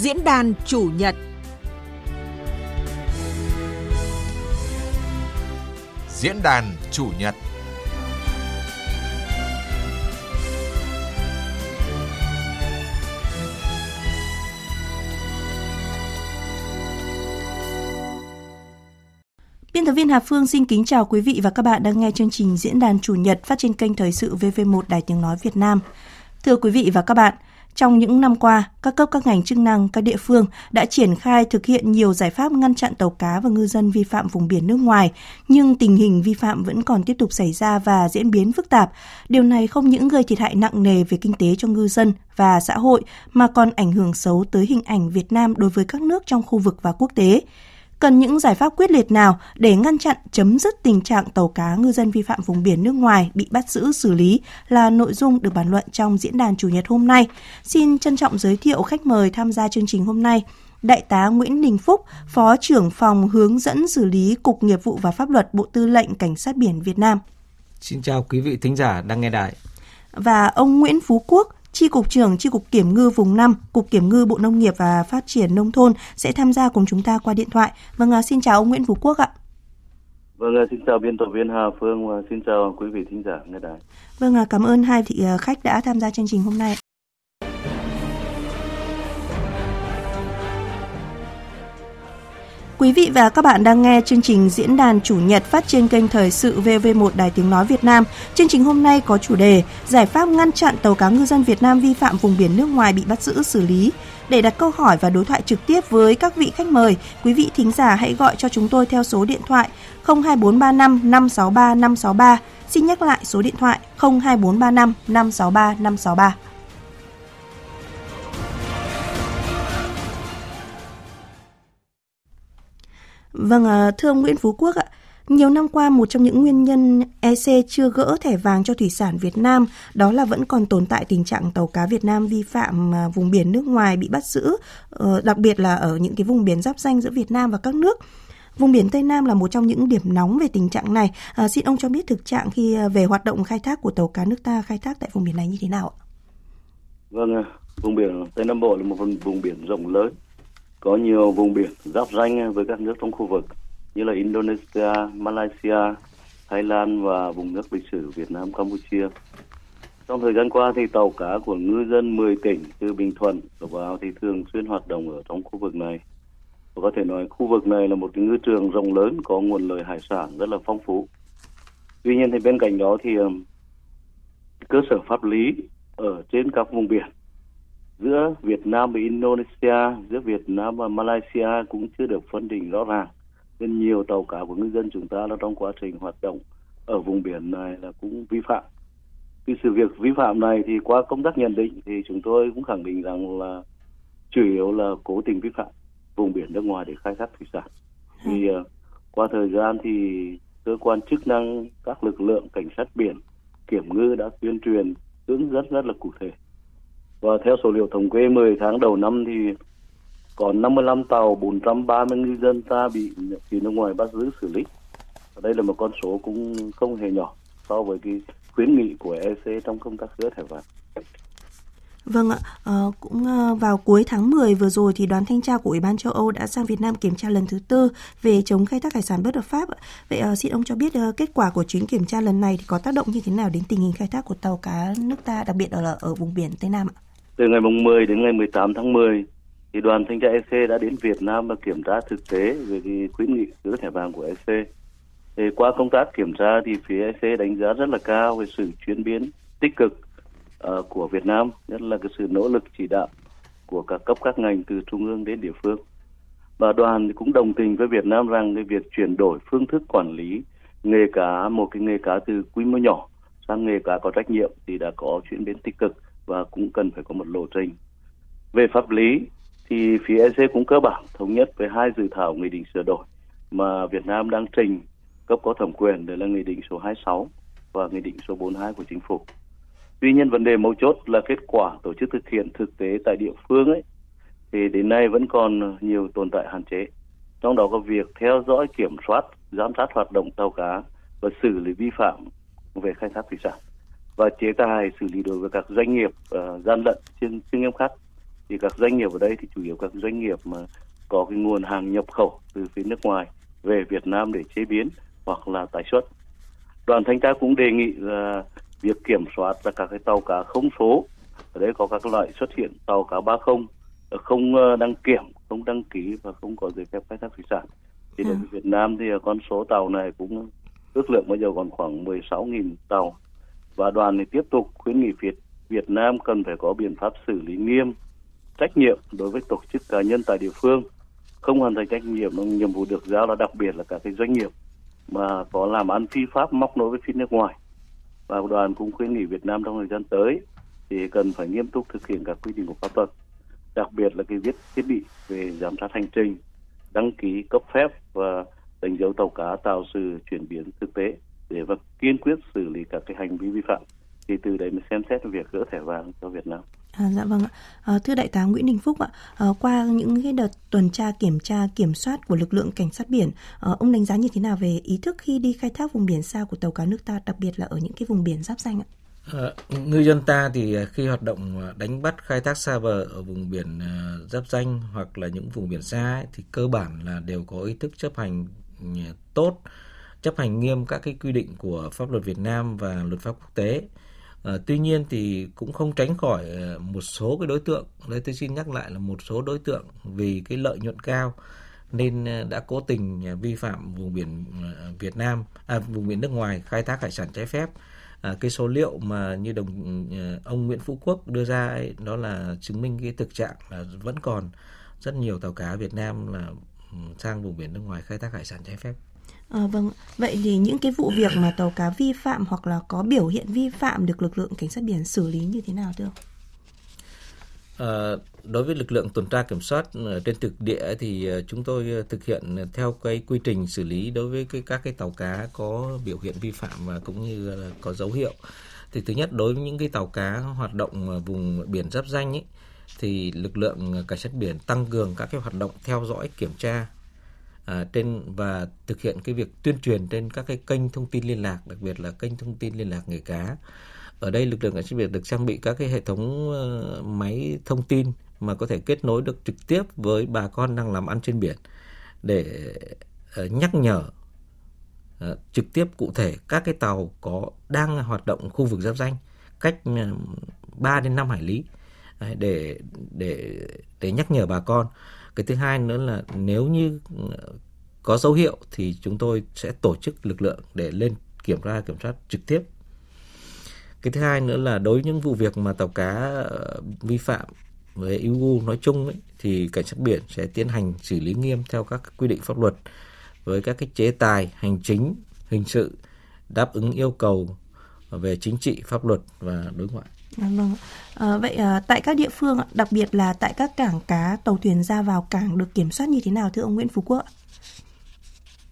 Diễn đàn chủ nhật Diễn đàn chủ nhật Biên tập viên Hà Phương xin kính chào quý vị và các bạn đang nghe chương trình diễn đàn chủ nhật phát trên kênh Thời sự VV1 Đài Tiếng Nói Việt Nam. Thưa quý vị và các bạn, trong những năm qua, các cấp các ngành chức năng, các địa phương đã triển khai thực hiện nhiều giải pháp ngăn chặn tàu cá và ngư dân vi phạm vùng biển nước ngoài, nhưng tình hình vi phạm vẫn còn tiếp tục xảy ra và diễn biến phức tạp. Điều này không những gây thiệt hại nặng nề về kinh tế cho ngư dân và xã hội mà còn ảnh hưởng xấu tới hình ảnh Việt Nam đối với các nước trong khu vực và quốc tế cần những giải pháp quyết liệt nào để ngăn chặn chấm dứt tình trạng tàu cá ngư dân vi phạm vùng biển nước ngoài bị bắt giữ xử lý là nội dung được bàn luận trong diễn đàn chủ nhật hôm nay. Xin trân trọng giới thiệu khách mời tham gia chương trình hôm nay. Đại tá Nguyễn Đình Phúc, Phó trưởng phòng hướng dẫn xử lý Cục Nghiệp vụ và Pháp luật Bộ Tư lệnh Cảnh sát biển Việt Nam. Xin chào quý vị thính giả đang nghe đài. Và ông Nguyễn Phú Quốc, Tri Cục trưởng Tri Cục Kiểm ngư vùng 5, Cục Kiểm ngư Bộ Nông nghiệp và Phát triển Nông thôn sẽ tham gia cùng chúng ta qua điện thoại. Vâng, à, xin chào ông Nguyễn Phú Quốc ạ. Vâng, à, xin chào biên tập viên Hà Phương và xin chào quý vị thính giả nghe đài. Vâng, à, cảm ơn hai vị khách đã tham gia chương trình hôm nay. Quý vị và các bạn đang nghe chương trình diễn đàn chủ nhật phát trên kênh Thời sự VV1 Đài Tiếng Nói Việt Nam. Chương trình hôm nay có chủ đề Giải pháp ngăn chặn tàu cá ngư dân Việt Nam vi phạm vùng biển nước ngoài bị bắt giữ xử lý. Để đặt câu hỏi và đối thoại trực tiếp với các vị khách mời, quý vị thính giả hãy gọi cho chúng tôi theo số điện thoại 02435 563 563. Xin nhắc lại số điện thoại 02435 563 563. Vâng, à, thưa ông Nguyễn Phú Quốc ạ, nhiều năm qua một trong những nguyên nhân EC chưa gỡ thẻ vàng cho thủy sản Việt Nam đó là vẫn còn tồn tại tình trạng tàu cá Việt Nam vi phạm à, vùng biển nước ngoài bị bắt giữ, ờ, đặc biệt là ở những cái vùng biển giáp danh giữa Việt Nam và các nước. Vùng biển Tây Nam là một trong những điểm nóng về tình trạng này. À, xin ông cho biết thực trạng khi à, về hoạt động khai thác của tàu cá nước ta khai thác tại vùng biển này như thế nào ạ? Vâng, vùng biển Tây Nam Bộ là một vùng biển rộng lớn, có nhiều vùng biển giáp danh với các nước trong khu vực như là Indonesia, Malaysia, Thái Lan và vùng nước lịch sử Việt Nam, Campuchia. Trong thời gian qua thì tàu cá của ngư dân 10 tỉnh từ Bình Thuận đổ vào thì thường xuyên hoạt động ở trong khu vực này. Và có thể nói khu vực này là một cái ngư trường rộng lớn có nguồn lợi hải sản rất là phong phú. Tuy nhiên thì bên cạnh đó thì cơ sở pháp lý ở trên các vùng biển giữa Việt Nam và Indonesia, giữa Việt Nam và Malaysia cũng chưa được phân định rõ ràng. Nên nhiều tàu cá của ngư dân chúng ta là trong quá trình hoạt động ở vùng biển này là cũng vi phạm. Cái sự việc vi phạm này thì qua công tác nhận định thì chúng tôi cũng khẳng định rằng là chủ yếu là cố tình vi phạm vùng biển nước ngoài để khai thác thủy sản. Thì uh, qua thời gian thì cơ quan chức năng, các lực lượng cảnh sát biển, kiểm ngư đã tuyên truyền hướng dẫn rất là cụ thể và theo số liệu thống kê 10 tháng đầu năm thì còn 55 tàu 430 ngư dân ta bị phía nước ngoài bắt giữ xử lý. Và đây là một con số cũng không hề nhỏ so với cái khuyến nghị của EC trong công tác sửa thẻ vàng. Vâng ạ, à, cũng ờ, vào cuối tháng 10 vừa rồi thì đoàn thanh tra của Ủy ban châu Âu đã sang Việt Nam kiểm tra lần thứ tư về chống khai thác hải sản bất hợp pháp. Vậy à, xin ông cho biết à, kết quả của chuyến kiểm tra lần này thì có tác động như thế nào đến tình hình khai thác của tàu cá nước ta, đặc biệt ở ở vùng biển Tây Nam ạ? Từ ngày mùng 10 đến ngày 18 tháng 10 thì đoàn thanh tra EC đã đến Việt Nam và kiểm tra thực tế về cái khuyến nghị sửa thẻ vàng của EC. Thì qua công tác kiểm tra thì phía EC đánh giá rất là cao về sự chuyển biến tích cực uh, của Việt Nam, nhất là cái sự nỗ lực chỉ đạo của các cấp các ngành từ trung ương đến địa phương. Và đoàn cũng đồng tình với Việt Nam rằng cái việc chuyển đổi phương thức quản lý nghề cá một cái nghề cá từ quy mô nhỏ sang nghề cá có trách nhiệm thì đã có chuyển biến tích cực và cũng cần phải có một lộ trình. Về pháp lý thì phía EC cũng cơ bản thống nhất với hai dự thảo nghị định sửa đổi mà Việt Nam đang trình cấp có thẩm quyền đó là nghị định số 26 và nghị định số 42 của chính phủ. Tuy nhiên vấn đề mấu chốt là kết quả tổ chức thực hiện thực tế tại địa phương ấy thì đến nay vẫn còn nhiều tồn tại hạn chế. Trong đó có việc theo dõi kiểm soát, giám sát hoạt động tàu cá và xử lý vi phạm về khai thác thủy sản và chế tài xử lý đối với các doanh nghiệp uh, gian lận trên chuyên nghiêm khắc thì các doanh nghiệp ở đây thì chủ yếu các doanh nghiệp mà có cái nguồn hàng nhập khẩu từ phía nước ngoài về Việt Nam để chế biến hoặc là tái xuất. Đoàn thanh tra cũng đề nghị là việc kiểm soát là các cái tàu cá không số ở đây có các loại xuất hiện tàu cá ba không không ờ, đăng kiểm không đăng ký và không có giấy phép khai thác thủy sản. Thì đối với Việt Nam thì con số tàu này cũng ước lượng bây giờ còn khoảng 16.000 tàu và đoàn thì tiếp tục khuyến nghị Việt Việt Nam cần phải có biện pháp xử lý nghiêm trách nhiệm đối với tổ chức cá nhân tại địa phương. Không hoàn thành trách nhiệm nhiệm vụ được giao là đặc biệt là các cái doanh nghiệp mà có làm ăn phi pháp, móc nối với phía nước ngoài. Và đoàn cũng khuyến nghị Việt Nam trong thời gian tới thì cần phải nghiêm túc thực hiện các quy định của pháp luật, đặc biệt là cái viết thiết bị về giám sát hành trình, đăng ký cấp phép và đánh dấu tàu cá tạo sự chuyển biến thực tế để và kiên quyết xử lý các cái hành vi vi phạm thì từ đấy mới xem xét việc gỡ thẻ vàng cho Việt Nam. À, dạ vâng ạ. À, thưa đại tá Nguyễn Đình Phúc ạ, à, qua những cái đợt tuần tra kiểm tra kiểm soát của lực lượng cảnh sát biển, à, ông đánh giá như thế nào về ý thức khi đi khai thác vùng biển xa của tàu cá nước ta, đặc biệt là ở những cái vùng biển giáp danh ạ? À, ngư dân ta thì khi hoạt động đánh bắt khai thác xa bờ ở vùng biển giáp danh hoặc là những vùng biển xa ấy, thì cơ bản là đều có ý thức chấp hành tốt, chấp hành nghiêm các cái quy định của pháp luật Việt Nam và luật pháp quốc tế. À, tuy nhiên thì cũng không tránh khỏi ờ, một số cái đối tượng, đây tôi xin nhắc lại là một số đối tượng vì cái lợi nhuận cao nên ờ, đã cố tình vi phạm vùng biển Việt Nam, à, vùng biển nước ngoài khai thác hải sản trái phép. À, cái số liệu mà như đồng ông Nguyễn Phú Quốc đưa ra ấy, đó là chứng minh cái thực trạng là vẫn còn rất nhiều tàu cá Việt Nam là ừ, sang vùng biển nước ngoài khai thác hải sản trái phép. À, vâng, vậy thì những cái vụ việc mà tàu cá vi phạm hoặc là có biểu hiện vi phạm được lực lượng cảnh sát biển xử lý như thế nào thưa ông? À, đối với lực lượng tuần tra kiểm soát ờ, trên thực địa thì chúng tôi thực hiện theo cái quy trình xử lý đối với cái, các cái tàu cá có biểu hiện vi phạm và cũng như là có dấu hiệu. Thì thứ nhất đối với những cái tàu cá hoạt động vùng biển giáp danh ấy thì lực lượng cảnh sát biển tăng cường các cái hoạt động theo dõi kiểm tra à, trên và thực hiện cái việc tuyên truyền trên các cái kênh thông tin liên lạc đặc biệt là kênh thông tin liên lạc nghề cá. Ở đây lực lượng cảnh sát biển được trang bị các cái hệ thống ờ, máy thông tin mà có thể kết nối được trực tiếp với bà con đang làm ăn trên biển để ờ, nhắc nhở ờ, trực tiếp cụ thể các cái tàu có đang hoạt động khu vực giáp danh cách 3 đến 5 hải lý để để để nhắc nhở bà con cái thứ hai nữa là nếu như ờ, có dấu hiệu thì chúng tôi sẽ tổ chức lực lượng để lên kiểm tra kiểm soát trực tiếp. Cái thứ hai nữa là đối với những vụ việc mà tàu cá ờ, vi phạm với EU nói chung ấy, thì cảnh sát biển sẽ tiến hành xử lý nghiêm theo các quy định pháp luật với các cái chế tài hành chính hình sự đáp ứng yêu cầu về chính trị pháp luật và đối ngoại À, vâng. À, vậy à, tại các địa phương, đặc biệt là tại các cảng cá, tàu thuyền ra vào cảng được kiểm soát như thế nào thưa ông Nguyễn Phú Quốc?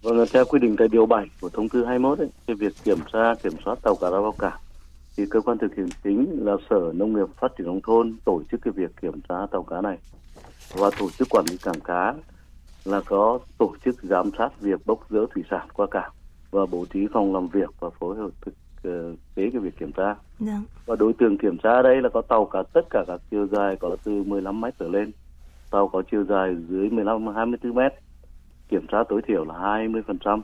Vâng, theo quy định tại điều 7 của thông tư 21 ấy, thì việc kiểm tra kiểm soát tàu cá ra vào cảng thì cơ quan thực hiện chính là Sở Nông nghiệp Phát triển nông thôn tổ chức cái việc kiểm tra tàu cá này và tổ chức quản lý cảng cá là có tổ chức giám sát việc bốc dỡ thủy sản qua cảng và bố trí phòng làm việc và phối hợp thực tế cái việc kiểm tra. Dạ. Và đối tượng kiểm tra đây là có tàu cả tất cả các chiều dài có từ 15 mét trở lên. Tàu có chiều dài dưới 15 24 mét. Kiểm tra tối thiểu là 20%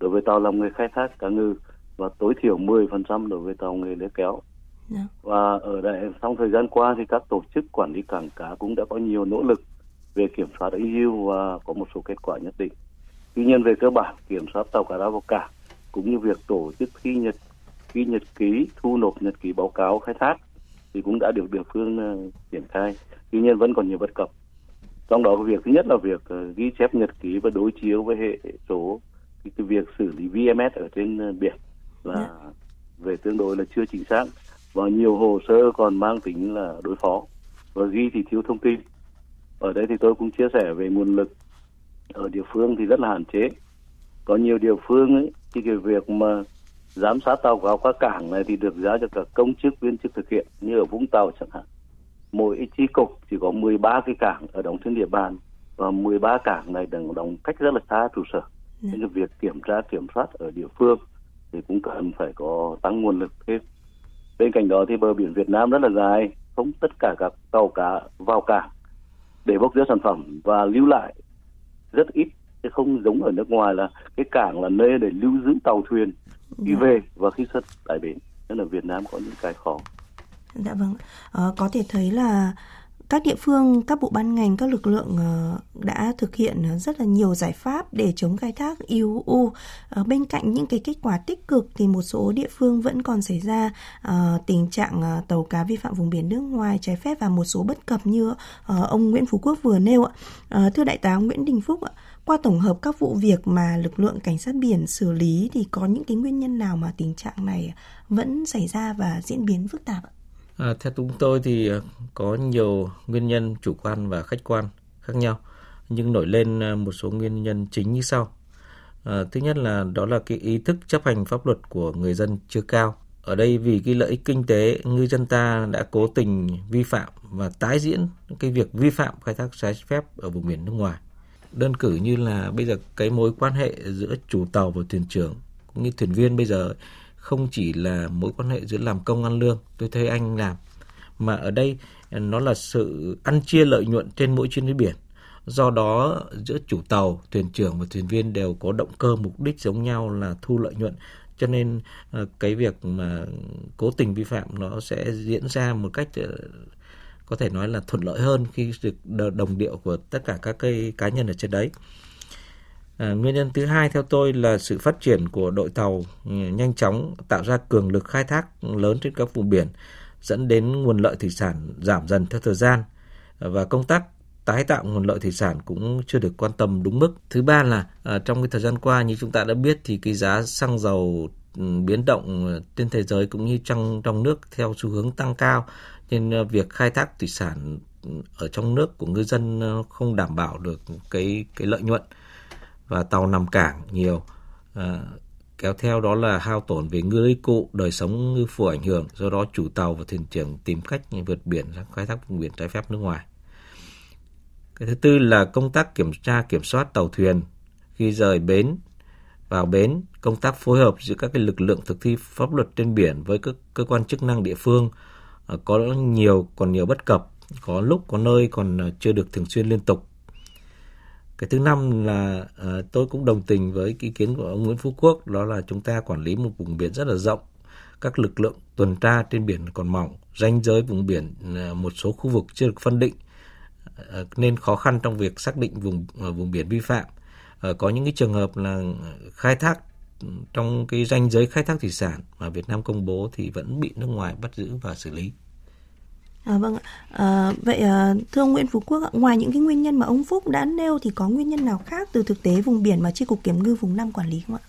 đối với tàu làm nghề khai thác cá ngừ và tối thiểu 10% đối với tàu nghề lưới kéo. Yeah. Dạ. Và ở đây trong thời gian qua thì các tổ chức quản lý cảng cá cũng đã có nhiều nỗ lực về kiểm soát EU và có một số kết quả nhất định. Tuy nhiên về cơ bản kiểm soát tàu cá ra vào cảng cũng như việc tổ chức thi nhật ghi nhật ký thu nộp nhật ký báo cáo khai thác thì cũng đã được địa phương uh, triển khai tuy nhiên vẫn còn nhiều bất cập trong đó việc thứ nhất là việc uh, ghi chép nhật ký và đối chiếu với hệ số cái, cái việc xử lý VMS ở trên uh, biển là yeah. Dạ. về tương đối là chưa chính xác và nhiều hồ sơ còn mang tính là đối phó và ghi thì thiếu thông tin ở đây thì tôi cũng chia sẻ về nguồn lực ở địa phương thì rất là hạn chế có nhiều địa phương ấy thì cái việc mà giám sát tàu vào các cảng này thì được giao cho các công chức viên chức thực hiện như ở Vũng Tàu chẳng hạn. Mỗi chi cục chỉ có 13 cái cảng ở đóng trên địa bàn và 13 cảng này đang đóng cách rất là xa trụ sở. Nên cái việc kiểm tra kiểm soát ở địa phương thì cũng cần phải có tăng nguồn lực thêm. Bên cạnh đó thì bờ biển Việt Nam rất là dài không tất cả các tàu cá vào cảng để bốc rỡ sản phẩm và lưu lại rất ít chứ không giống ở nước ngoài là cái cảng là nơi để lưu giữ tàu thuyền khi Dạ. về và khi xuất tại bến nên ở Việt Nam có những cái khó Dạ vâng, Ờ, có thể thấy là các địa phương, các bộ ban ngành, các lực lượng ờ, đã thực hiện rất là nhiều giải pháp để chống khai thác IUU. Ờ, bên cạnh những cái kết quả tích cực thì một số địa phương vẫn còn xảy ra tình trạng tàu cá vi phạm vùng biển nước ngoài trái phép và một số bất cập như ông Nguyễn Phú Quốc vừa nêu ạ. Thưa đại tá Nguyễn Đình Phúc ạ, qua tổng hợp các vụ việc mà lực lượng cảnh sát biển xử lý thì có những cái nguyên nhân nào mà tình trạng này vẫn xảy ra và diễn biến phức tạp ạ? À, theo chúng tôi thì à, có nhiều nguyên nhân chủ quan và khách quan khác nhau, nhưng nổi lên à, một số nguyên nhân chính như sau. À, thứ nhất là đó là cái ý thức chấp hành pháp luật của người dân chưa cao. Ở đây vì cái lợi ích kinh tế, ngư dân ta đã cố tình vi phạm và tái diễn cái việc vi phạm khai thác trái phép ở vùng biển nước ngoài. Đơn cử như là bây giờ cái mối quan hệ giữa chủ tàu và thuyền trưởng cũng như thuyền viên bây giờ không chỉ là mối quan hệ giữa làm công ăn lương, tôi thấy anh làm, mà ở đây ờ, nó là sự ăn chia lợi nhuận trên mỗi chuyến đi biển. Do đó giữa chủ tàu, thuyền trưởng và thuyền viên đều có động cơ mục đích giống nhau là thu lợi nhuận. Cho nên ờ, cái việc mà cố tình vi phạm nó sẽ diễn ra một cách ờ, có thể nói là thuận lợi hơn khi được đồng điệu của tất cả các cái cá nhân ở trên đấy. À, nguyên nhân thứ hai theo tôi là sự phát triển của đội tàu ừ, nhanh chóng tạo ra cường lực khai thác lớn trên các vùng biển dẫn đến nguồn lợi thủy sản giảm dần theo thời gian và công tác tái tạo nguồn lợi thủy sản cũng chưa được quan tâm đúng mức. Thứ ba là à, trong cái thời gian qua như chúng ta đã biết thì cái giá xăng dầu ừ, biến động ừ, trên thế giới cũng như trong trong nước theo xu hướng tăng cao nên ờ, việc khai thác thủy sản ở trong nước của ngư dân ờ, không đảm bảo được cái cái lợi nhuận và tàu nằm cảng nhiều. À, kéo theo đó là hao tổn về ngư lưới cụ đời sống ngư phủ ảnh hưởng do đó chủ tàu và thuyền trưởng tìm cách vượt biển ra khai thác vùng biển trái phép nước ngoài. Cái thứ tư là công tác kiểm tra kiểm soát tàu thuyền. Khi rời bến vào bến công tác phối hợp giữa các cái lực lượng thực thi pháp luật trên biển với các cơ quan chức năng địa phương Ờ, có nhiều, còn nhiều bất cập, có lúc, có nơi còn ờ, chưa được thường xuyên liên tục. Cái thứ năm là ờ, tôi cũng đồng tình với ý kiến của ông Nguyễn Phú Quốc, đó là chúng ta quản lý một vùng biển rất là rộng. Các lực lượng tuần tra trên biển còn mỏng, ranh giới vùng biển một số khu vực chưa được phân định nên khó khăn trong việc xác định vùng vùng biển vi phạm. Có những cái trường hợp là khai thác trong cái ranh giới khai thác thủy sản mà Việt Nam công bố thì vẫn bị nước ngoài bắt giữ và xử lý À, vâng ạ. À, vậy à, thưa ông Nguyễn Phú Quốc ạ, ngoài những cái nguyên nhân mà ông Phúc đã nêu thì có nguyên nhân nào khác từ thực tế vùng biển mà chi cục kiểm ngư vùng 5 quản lý không ạ?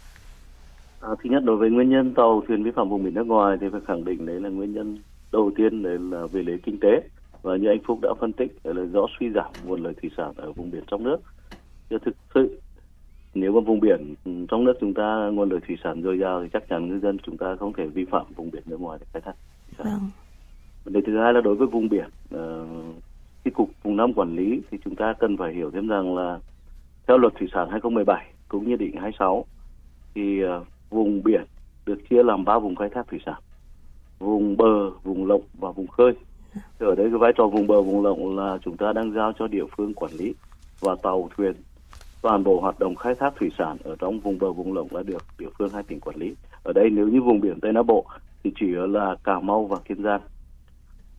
À, thứ nhất đối với nguyên nhân tàu thuyền vi phạm vùng biển nước ngoài thì phải khẳng định đấy là nguyên nhân đầu tiên đấy là về lấy kinh tế và như anh Phúc đã phân tích là rõ suy giảm nguồn lợi thủy sản ở vùng biển trong nước. Chứ thực sự nếu mà vùng biển ừ, trong nước chúng ta nguồn lợi thủy sản dồi dào thì chắc chắn ngư dân chúng ta không thể vi phạm vùng biển nước ngoài để khai thác. Vâng. Vấn đề thứ hai là đối với vùng biển, uh, cái cục vùng năm quản lý thì chúng ta cần phải hiểu thêm rằng là theo luật thủy sản 2017 cũng như định 26 thì uh, vùng biển được chia làm ba vùng khai thác thủy sản vùng bờ vùng lộng và vùng khơi thì ở đây cái vai trò vùng bờ vùng lộng là chúng ta đang giao cho địa phương quản lý và tàu thuyền toàn bộ hoạt động khai thác thủy sản ở trong vùng bờ vùng lộng là được địa phương hai tỉnh quản lý. Ở đây nếu như vùng biển tây nam bộ thì chỉ là cà mau và kiên giang.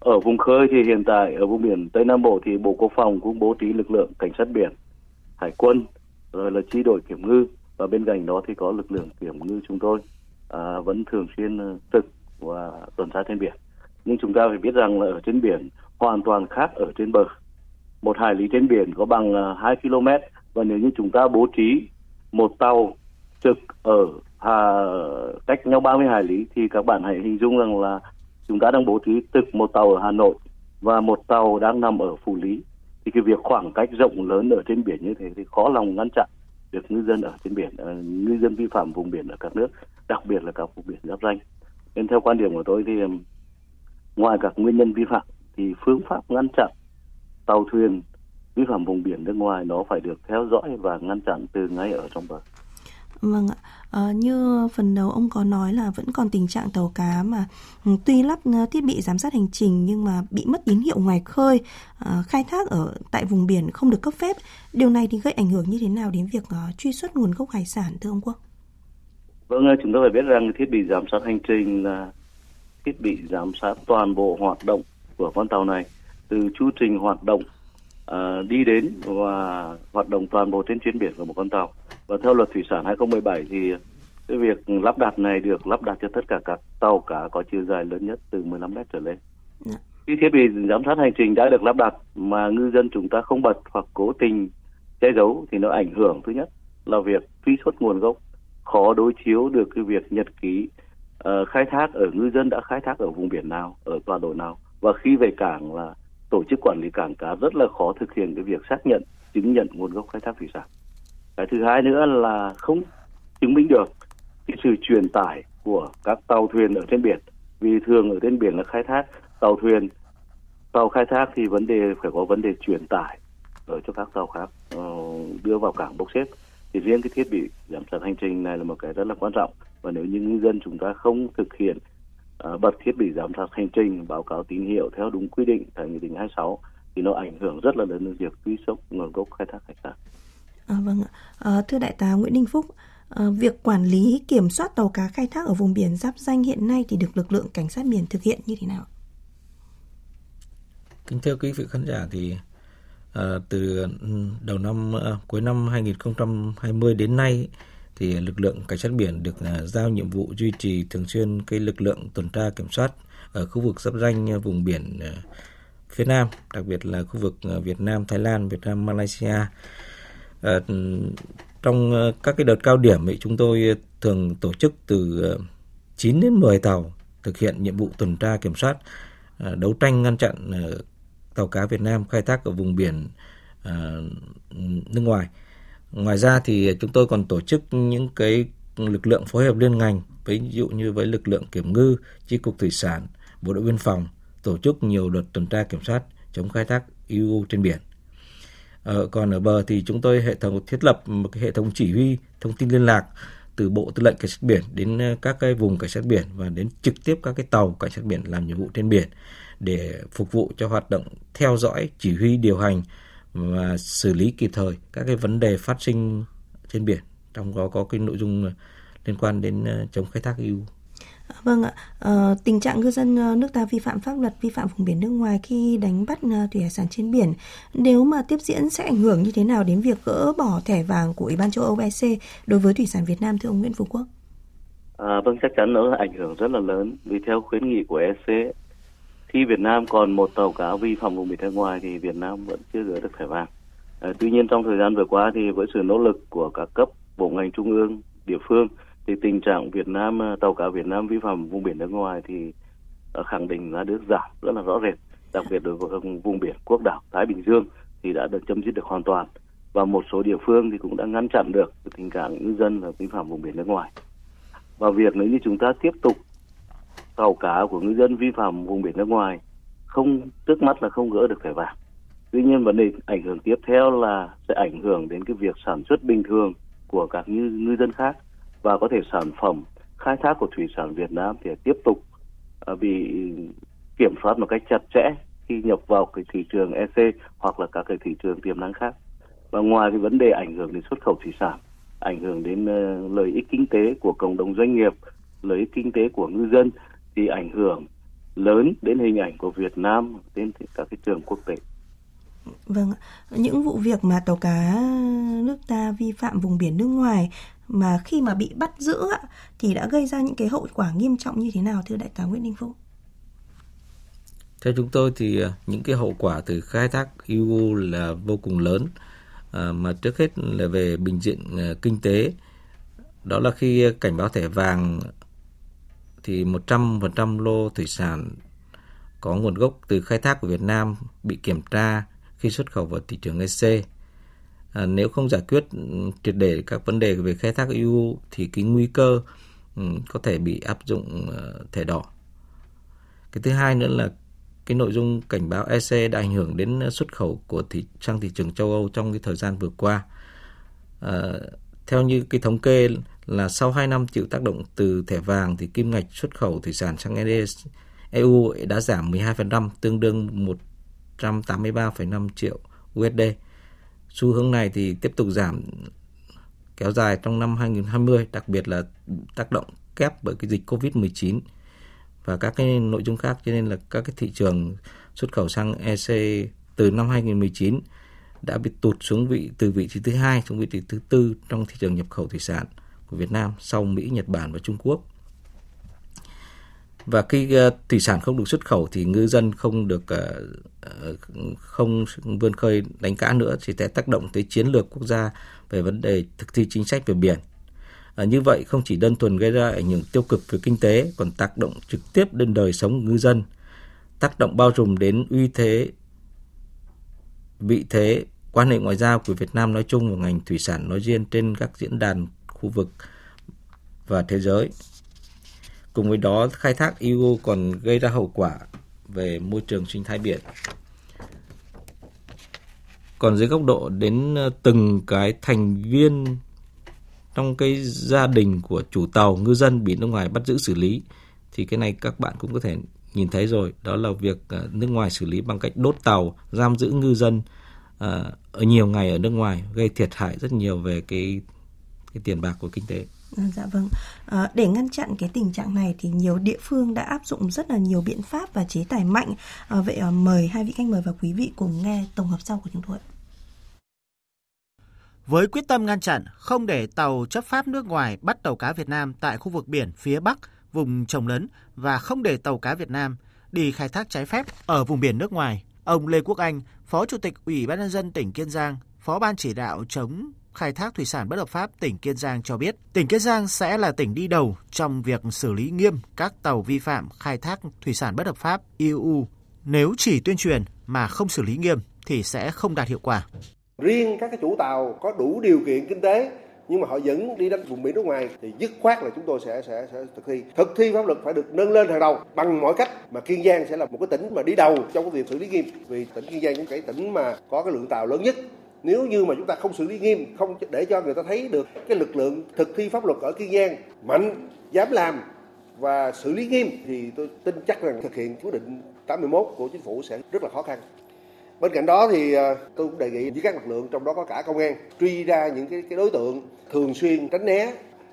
Ở vùng khơi thì hiện tại ở vùng biển tây nam bộ thì bộ quốc phòng cũng bố trí lực lượng cảnh sát biển hải quân rồi là chi đội kiểm ngư. Và bên cạnh đó thì có lực lượng kiểm ngư chúng tôi à, vẫn thường xuyên ờ, trực và tuần tra trên biển. Nhưng chúng ta phải biết rằng là ở trên biển hoàn toàn khác ở trên bờ. Một hải lý trên biển có bằng ờ, 2 km và nếu như chúng ta bố trí một tàu trực ở hà, cách nhau 30 hải lý thì các bạn hãy hình dung rằng là chúng ta đang bố trí trực một tàu ở Hà Nội và một tàu đang nằm ở Phú Lý. Thì cái việc khoảng cách rộng lớn ở trên biển như thế thì khó lòng ngăn chặn được ngư dân ở trên biển ờ, ngư dân vi phạm vùng biển ở các nước đặc biệt là các vùng biển giáp ranh. Nên theo quan điểm của tôi thì ngoài các nguyên nhân vi phạm thì phương pháp ngăn chặn tàu thuyền vi phạm vùng biển nước ngoài nó phải được theo dõi và ngăn chặn từ ngay ở trong bờ Vâng ạ. À, như phần đầu ông có nói là vẫn còn tình trạng tàu cá mà ừ, tuy lắp ờ, thiết bị giám sát hành trình nhưng mà bị mất tín hiệu ngoài khơi, à, khai thác ở tại vùng biển không được cấp phép. Điều này thì gây ảnh hưởng như thế nào đến việc uh, truy xuất nguồn gốc hải sản thưa ông Quốc? Vâng, chúng ta phải biết rằng thiết bị giám sát hành trình là thiết bị giám sát toàn bộ hoạt động của con tàu này từ chu trình hoạt động uh, đi đến và hoạt động toàn bộ trên chuyến biển của một con tàu. Và theo luật thủy sản 2017 thì cái việc lắp đặt này được lắp đặt cho tất cả các tàu cá có chiều dài lớn nhất từ 15 mét trở lên. Dạ. Khi thiết bị giám sát hành trình đã được lắp đặt mà ngư dân chúng ta không bật hoặc cố tình che giấu thì nó ảnh hưởng thứ nhất là việc truy xuất nguồn gốc khó đối chiếu được cái việc nhật ký uh, khai thác ở ngư dân đã khai thác ở vùng biển nào ở tọa độ nào và khi về cảng là tổ chức quản lý cảng cá rất là khó thực hiện cái việc xác nhận, chứng nhận nguồn gốc khai thác thủy sản. Cái thứ hai nữa là không chứng minh được cái sự truyền tải của các tàu thuyền ở trên biển. Vì thường ở trên biển là khai thác tàu thuyền, tàu khai thác thì vấn đề, phải có vấn đề truyền tải ở cho các tàu khác ờ, đưa vào cảng bốc xếp. Thì riêng cái thiết bị giám sát hành trình này là một cái rất là quan trọng. Và nếu như ngư dân chúng ta không thực hiện bật thiết bị giám sát hành trình báo cáo tín hiệu theo đúng quy định tại nghị định 26 thì nó ảnh hưởng rất là lớn đến việc truy xuất nguồn gốc khai thác hải sản. À, vâng ạ. À, thưa đại tá Nguyễn Đình Phúc, à, việc quản lý kiểm soát tàu cá khai thác ở vùng biển giáp danh hiện nay thì được lực lượng cảnh sát biển thực hiện như thế nào? Kính thưa quý vị khán giả thì à, từ đầu năm à, cuối năm 2020 đến nay thì lực lượng cảnh sát biển được à, giao nhiệm vụ duy trì thường xuyên cái lực lượng tuần tra kiểm soát ở khu vực giáp danh vùng biển à, phía Nam, đặc biệt là khu vực à, Việt Nam, Thái Lan, Việt Nam, Malaysia. À, trong các cái đợt cao điểm thì chúng tôi thường tổ chức từ 9 đến 10 tàu thực hiện nhiệm vụ tuần tra kiểm soát, đấu tranh ngăn chặn tàu cá Việt Nam khai thác ở vùng biển nước ngoài. Ngoài ra thì chúng tôi còn tổ chức những cái lực lượng phối hợp liên ngành, ví dụ như với lực lượng kiểm ngư, chi cục thủy sản, bộ đội biên phòng tổ chức nhiều đợt tuần tra kiểm soát chống khai thác IUU trên biển. Ờ, còn ở bờ thì chúng tôi hệ thống thiết lập một cái hệ thống chỉ huy thông tin liên lạc từ bộ tư lệnh cảnh sát biển đến ờ, các cái vùng cảnh sát biển và đến trực tiếp các cái tàu cảnh sát biển làm nhiệm vụ trên biển để phục vụ cho hoạt động theo dõi chỉ huy điều hành và xử lý kịp thời các cái vấn đề phát sinh trên biển trong đó có cái nội dung liên quan đến ờ, chống khai thác IUU. Vâng ạ, ờ, tình trạng ngư dân ờ, nước ta vi phạm pháp luật, vi phạm vùng biển nước ngoài khi đánh bắt ờ, thủy hải sản trên biển, nếu mà tiếp diễn sẽ ảnh hưởng như thế nào đến việc gỡ bỏ thẻ vàng của Ủy ban châu Âu EC đối với thủy sản Việt Nam thưa ông Nguyễn Phú Quốc? À, vâng, chắc chắn nó ảnh hưởng rất là lớn vì theo khuyến nghị của EC khi Việt Nam còn một tàu cá vi phạm vùng biển nước ngoài thì Việt Nam vẫn chưa gỡ được thẻ vàng. À, tuy nhiên trong thời gian vừa qua thì với sự nỗ lực của các cấp bộ ngành trung ương, địa phương thì tình trạng Việt Nam ờ, tàu cá Việt Nam vi phạm vùng biển nước ngoài thì ờ, khẳng định là được giảm rất là rõ rệt đặc biệt đối với vùng biển quốc đảo Thái Bình Dương thì đã được chấm dứt được hoàn toàn và một số địa phương thì cũng đã ngăn chặn được tình trạng ngư dân là vi phạm vùng biển nước ngoài và việc nếu như chúng ta tiếp tục tàu cá của ngư dân vi phạm vùng biển nước ngoài không trước mắt là không gỡ được thẻ vàng tuy nhiên vấn đề ảnh hưởng tiếp theo là sẽ ảnh hưởng đến cái việc sản xuất bình thường của các ngư, ngư dân khác và có thể sản phẩm khai thác của thủy sản Việt Nam thì tiếp tục à, bị kiểm soát một cách chặt chẽ khi nhập vào cái thị trường EC hoặc là các cái thị trường tiềm năng khác. Và ngoài cái vấn đề ảnh hưởng đến xuất khẩu thủy sản, ảnh hưởng đến ờ, lợi ích kinh tế của cộng đồng doanh nghiệp, lợi ích kinh tế của ngư dân thì ảnh hưởng lớn đến hình ảnh của Việt Nam đến các cái trường quốc tế. Vâng, những vụ việc mà tàu cá nước ta vi phạm vùng biển nước ngoài mà khi mà bị bắt giữ thì đã gây ra những cái hậu quả nghiêm trọng như thế nào thưa đại tá Nguyễn Đình Phúc? Theo chúng tôi thì à, những cái hậu quả từ khai thác IUU là vô cùng lớn à, mà trước hết là về bình diện à, kinh tế đó là khi cảnh báo thẻ vàng thì 100% lô thủy sản có nguồn gốc từ khai thác của Việt Nam bị kiểm tra khi xuất khẩu vào thị trường EC. À, nếu không giải quyết ừ, triệt để các vấn đề về khai thác EU thì cái nguy cơ um, có thể bị áp dụng uh, thẻ đỏ. Cái thứ hai nữa là cái nội dung cảnh báo EC đã ảnh hưởng đến ờ, xuất khẩu của thị sang thị trường châu Âu trong cái thời gian vừa qua. À, theo như cái thống kê là sau 2 năm chịu tác động từ thẻ vàng thì kim ngạch xuất khẩu thủy sản sang EU đã giảm 12%, tương đương 183,5 triệu USD. Xu hướng này thì tiếp tục giảm kéo dài trong năm 2020, đặc biệt là tác động kép bởi cái dịch Covid-19 và các cái nội dung khác cho nên là các cái thị trường xuất khẩu sang EC từ năm 2019 đã bị tụt xuống vị từ vị trí thứ hai xuống vị trí thứ tư trong thị trường nhập khẩu thủy sản của Việt Nam sau Mỹ, Nhật Bản và Trung Quốc. Và khi ờ, thủy sản không được xuất khẩu thì ngư dân không được ờ, ờ, không vươn khơi đánh cá nữa thì sẽ tác động tới chiến lược quốc gia về vấn đề thực thi chính sách về biển. À, như vậy không chỉ đơn thuần gây ra ảnh hưởng tiêu cực về kinh tế còn tác động trực tiếp đến đời sống ngư dân, tác động bao trùm đến uy thế vị thế quan hệ ngoại giao của Việt Nam nói chung và ngành thủy sản nói riêng trên các diễn đàn khu vực và thế giới. Cùng với đó, khai thác IUU còn gây ra hậu quả về môi trường sinh thái biển. Còn dưới góc độ đến ờ, từng cái thành viên trong cái gia đình của chủ tàu, ngư dân bị nước ngoài bắt giữ xử lý thì cái này các bạn cũng có thể nhìn thấy rồi, đó là việc ờ, nước ngoài xử lý bằng cách đốt tàu, giam giữ ngư dân ờ, ở nhiều ngày ở nước ngoài gây thiệt hại rất nhiều về cái cái tiền bạc của kinh tế. À, dạ vâng. À, để ngăn chặn cái tình trạng này thì nhiều địa phương đã áp dụng rất là nhiều biện pháp và chế tài mạnh. À, vậy à, mời hai vị khách mời và quý vị cùng nghe tổng hợp sau của chúng tôi. Với quyết tâm ngăn chặn không để tàu chấp pháp nước ngoài bắt tàu cá Việt Nam tại khu vực biển phía Bắc, vùng trồng lớn và không để tàu cá Việt Nam đi khai thác trái phép ở vùng biển nước ngoài, ông Lê Quốc Anh, Phó Chủ tịch Ủy ban nhân dân tỉnh Kiên Giang, Phó ban chỉ đạo chống khai thác thủy sản bất hợp pháp tỉnh Kiên Giang cho biết, tỉnh Kiên Giang sẽ là tỉnh đi đầu trong việc xử lý nghiêm các tàu vi phạm khai thác thủy sản bất hợp pháp EU. Nếu chỉ tuyên truyền mà không xử lý nghiêm thì sẽ không đạt hiệu quả. Riêng các cái chủ tàu có đủ điều kiện kinh tế nhưng mà họ vẫn đi đến vùng biển nước ngoài thì dứt khoát là chúng tôi sẽ sẽ sẽ thực thi thực thi pháp luật phải được nâng lên hàng đầu bằng mọi cách mà kiên giang sẽ là một cái tỉnh mà đi đầu trong cái việc xử lý nghiêm vì tỉnh kiên giang cũng cái tỉnh mà có cái lượng tàu lớn nhất nếu như mà chúng ta không xử lý nghiêm không để cho người ta thấy được cái lực lượng thực thi pháp luật ở kiên giang mạnh dám làm và xử lý nghiêm thì tôi tin chắc rằng thực hiện quyết định 81 của chính phủ sẽ rất là khó khăn. Bên cạnh đó thì ờ, tôi cũng đề nghị với các lực lượng trong đó có cả công an truy ra những cái, cái đối tượng thường xuyên tránh né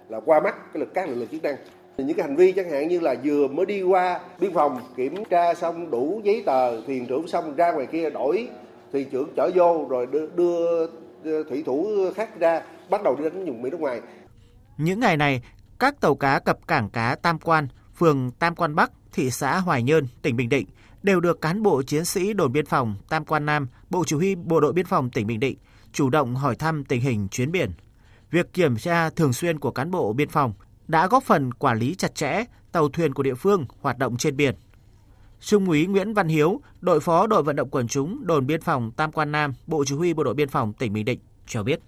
là qua mắt cái lực các lực lượng chức năng. Những cái hành vi chẳng hạn như là vừa mới đi qua biên phòng kiểm tra xong đủ giấy tờ thuyền trưởng xong ra ngoài kia đổi thì trưởng chở vô rồi đưa, đưa, đưa thủy thủ khác ra bắt đầu đi đánh vùng biển nước ngoài những ngày này các tàu cá cập cảng cá Tam Quan phường Tam Quan Bắc thị xã Hoài Nhơn tỉnh Bình Định đều được cán bộ chiến sĩ đồn biên phòng Tam Quan Nam, Bộ Chỉ huy Bộ đội Biên phòng tỉnh Bình Định chủ động hỏi thăm tình hình chuyến biển. Việc kiểm tra thường xuyên của cán bộ biên phòng đã góp phần quản lý chặt chẽ tàu thuyền của địa phương hoạt động trên biển. Trung úy Nguyễn Văn Hiếu, đội phó đội vận động quần chúng đồn biên phòng Tam Quan Nam, Bộ Chỉ huy Bộ đội Biên phòng tỉnh Bình Định cho biết.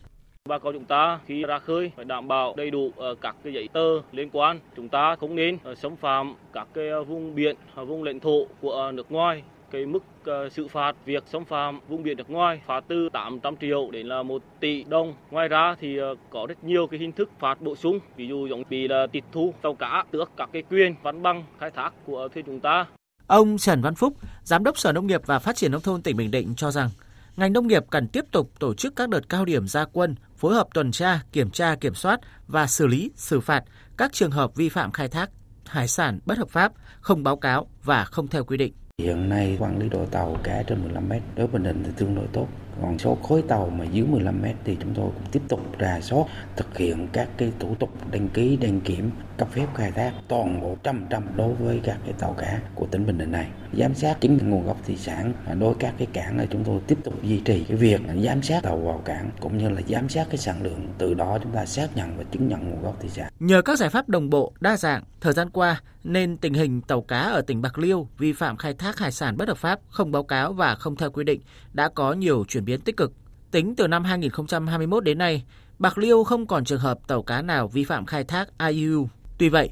Bà con chúng ta khi ra khơi phải đảm bảo đầy đủ ờ, các cái giấy tờ liên quan. Chúng ta không nên ờ, xâm phạm các cái ờ, vùng biển, vùng lãnh thổ của nước ngoài cái mức xử phạt việc xâm phạm vùng biển nước ngoài phạt từ 800 triệu đến là 1 tỷ đồng. Ngoài ra thì có rất nhiều cái hình thức phạt bổ sung, ví dụ giống bị là tịch thu tàu cá, tước các cái quyền văn bằng khai thác của thuyền chúng ta. Ông Trần Văn Phúc, Giám đốc Sở Nông nghiệp và Phát triển Nông thôn tỉnh Bình Định cho rằng, ngành nông nghiệp cần tiếp tục tổ chức các đợt cao điểm gia quân, phối hợp tuần tra, kiểm tra, kiểm soát và xử lý, xử phạt các trường hợp vi phạm khai thác hải sản bất hợp pháp, không báo cáo và không theo quy định. Hiện nay quản lý đội tàu cá trên 15 mét đối với Bình Định thì tương đối tốt. Còn số khối tàu mà dưới 15 mét thì chúng tôi cũng tiếp tục rà soát thực hiện các cái thủ tục đăng ký đăng kiểm cấp phép khai thác toàn bộ trăm trăm đối với các cái tàu cá của tỉnh Bình Định này. Giám sát chính nguồn gốc thủy sản đối các cái cảng là chúng tôi tiếp tục duy trì cái việc giám sát tàu vào cảng cũng như là giám sát cái sản lượng từ đó chúng ta xác nhận và chứng nhận nguồn gốc thủy sản. Nhờ các giải pháp đồng bộ, đa dạng, thời gian qua nên tình hình tàu cá ở tỉnh Bạc Liêu vi phạm khai thác hải sản bất hợp pháp, không báo cáo và không theo quy định đã có nhiều chuyển biến tích cực. Tính từ năm 2021 đến nay, Bạc Liêu không còn trường hợp tàu cá nào vi phạm khai thác IUU. Tuy vậy,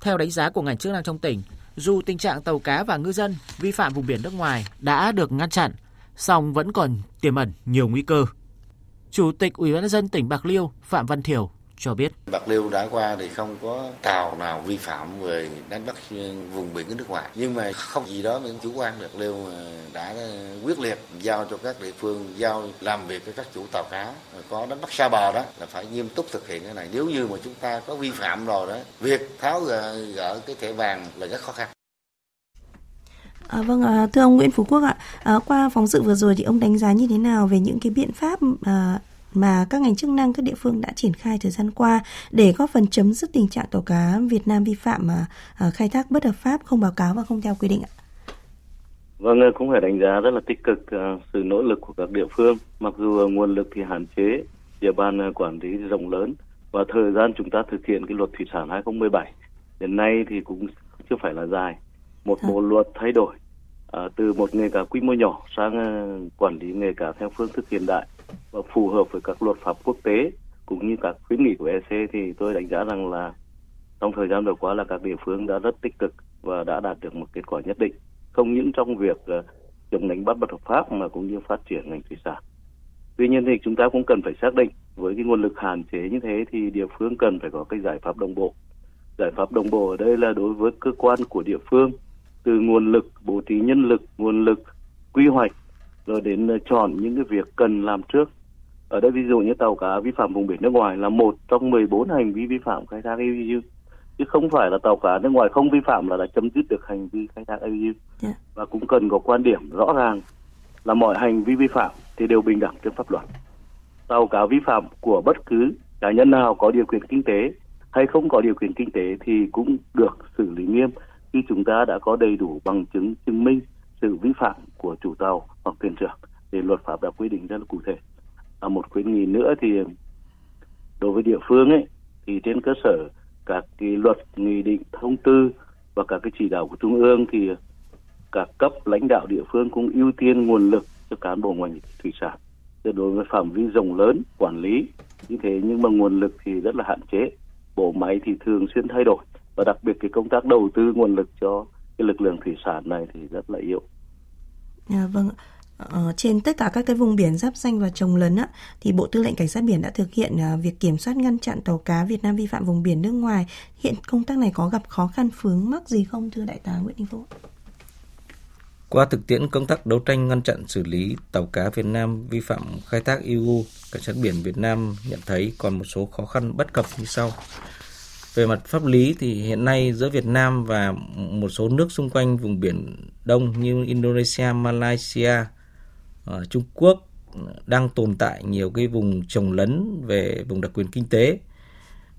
theo đánh giá của ngành chức năng trong tỉnh, dù tình trạng tàu cá và ngư dân vi phạm vùng biển nước ngoài đã được ngăn chặn, song vẫn còn tiềm ẩn nhiều nguy cơ. Chủ tịch Ủy ban nhân dân tỉnh Bạc Liêu Phạm Văn Thiểu cho biết. Bạc Liêu đã qua thì không có tàu nào vi phạm về đánh bắt vùng biển của nước ngoài. Nhưng mà không gì đó mình chủ quan Bạc Liêu đã quyết liệt giao cho các địa phương giao làm việc với các chủ tàu cá có đánh bắt xa bờ đó là phải nghiêm túc thực hiện cái này. Nếu như mà chúng ta có vi phạm rồi đó, việc tháo gỡ, gỡ cái thẻ vàng là rất khó khăn. À, vâng, à, thưa ông Nguyễn Phú Quốc ạ, à, qua phóng sự vừa rồi thì ông đánh giá như thế nào về những cái biện pháp à, mà các ngành chức năng các địa phương đã triển khai thời gian qua để góp phần chấm dứt tình trạng tàu cá Việt Nam vi phạm mà à, khai thác bất hợp pháp, không báo cáo và không theo quy định ạ? Vâng, cũng phải đánh giá rất là tích cực uh, sự nỗ lực của các địa phương. Mặc dù nguồn lực thì hạn chế, địa bàn quản lý rộng lớn và thời gian chúng ta thực hiện cái luật thủy sản 2017 đến nay thì cũng chưa phải là dài một bộ luật thay đổi à, từ một nghề cá quy mô nhỏ sang quản lý nghề cá theo phương thức hiện đại và phù hợp với các luật pháp quốc tế cũng như các khuyến nghị của EC thì tôi đánh giá rằng là trong thời gian vừa qua là các địa phương đã rất tích cực và đã đạt được một kết quả nhất định không những trong việc ờ, chống đánh bắt bất hợp pháp mà cũng như phát triển ngành thủy sản. Tuy nhiên thì chúng ta cũng cần phải xác định với cái nguồn lực hạn chế như thế thì địa phương cần phải có cái giải pháp đồng bộ. Giải pháp đồng bộ ở đây là đối với cơ quan của địa phương, từ nguồn lực, bố trí nhân lực, nguồn lực, quy hoạch rồi đến ờ, chọn những cái việc cần làm trước ở đây ví dụ như tàu cá vi phạm vùng biển nước ngoài là một trong 14 hành vi vi phạm khai thác IUU chứ không phải là tàu cá nước ngoài không vi phạm là đã chấm dứt được hành vi khai thác IUU yeah. Dạ. và cũng cần có quan điểm rõ ràng là mọi hành vi vi phạm thì đều bình đẳng trước pháp luật tàu cá vi phạm của bất cứ cá nhân nào có điều kiện kinh tế hay không có điều kiện kinh tế thì cũng được xử lý nghiêm khi chúng ta đã có đầy đủ bằng chứng chứng minh sự vi phạm của chủ tàu hoặc thuyền trưởng thì luật pháp đã quy định rất là cụ thể. À, một khuyến nghị nữa thì đối với địa phương ấy thì trên cơ sở các cái luật nghị định thông tư và các cái chỉ đạo của trung ương thì các cấp lãnh đạo địa phương cũng ưu tiên nguồn lực cho cán bộ ngành thủy sản đối với phạm vi rộng lớn quản lý như thế nhưng mà nguồn lực thì rất là hạn chế bộ máy thì thường xuyên thay đổi và đặc biệt cái công tác đầu tư nguồn lực cho cái lực lượng thủy sản này thì rất là yếu. À, vâng ở trên tất cả các cái vùng biển giáp danh và trồng lấn á, thì Bộ Tư lệnh Cảnh sát biển đã thực hiện uh, việc kiểm soát ngăn chặn tàu cá Việt Nam vi phạm vùng biển nước ngoài. Hiện công tác này có gặp khó khăn vướng mắc gì không thưa đại tá Nguyễn Đình Vũ? Qua thực tiễn công tác đấu tranh ngăn chặn xử lý tàu cá Việt Nam vi phạm khai thác EU, Cảnh sát biển Việt Nam nhận thấy còn một số khó khăn bất cập như sau. Về mặt pháp lý thì hiện nay giữa Việt Nam và một số nước xung quanh vùng biển Đông như Indonesia, Malaysia, ờ, Trung Quốc đang tồn tại nhiều cái vùng trồng lấn về vùng đặc quyền kinh tế.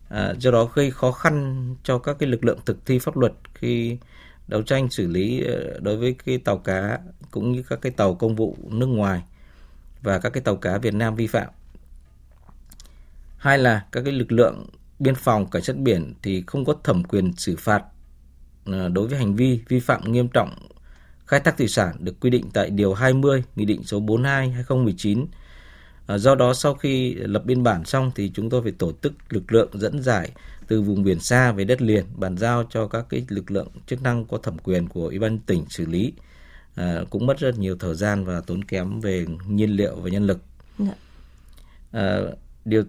À, do đó gây khó khăn cho các cái lực lượng thực thi pháp luật khi đấu tranh xử lý ờ, đối với cái tàu cá cũng như các cái tàu công vụ nước ngoài và các cái tàu cá Việt Nam vi phạm. Hai là các cái lực lượng biên phòng cảnh sát biển thì không có thẩm quyền xử phạt ờ, đối với hành vi vi phạm nghiêm trọng khai thác thủy sản được quy định tại điều 20 Nghị định số 42 2019. À, do đó sau khi lập biên bản xong thì chúng tôi phải tổ chức lực lượng dẫn giải từ vùng biển xa về đất liền bàn giao cho các cái lực lượng chức năng có thẩm quyền của ủy ban tỉnh xử lý. À, cũng mất rất nhiều thời gian và tốn kém về nhiên liệu và nhân lực. À, điều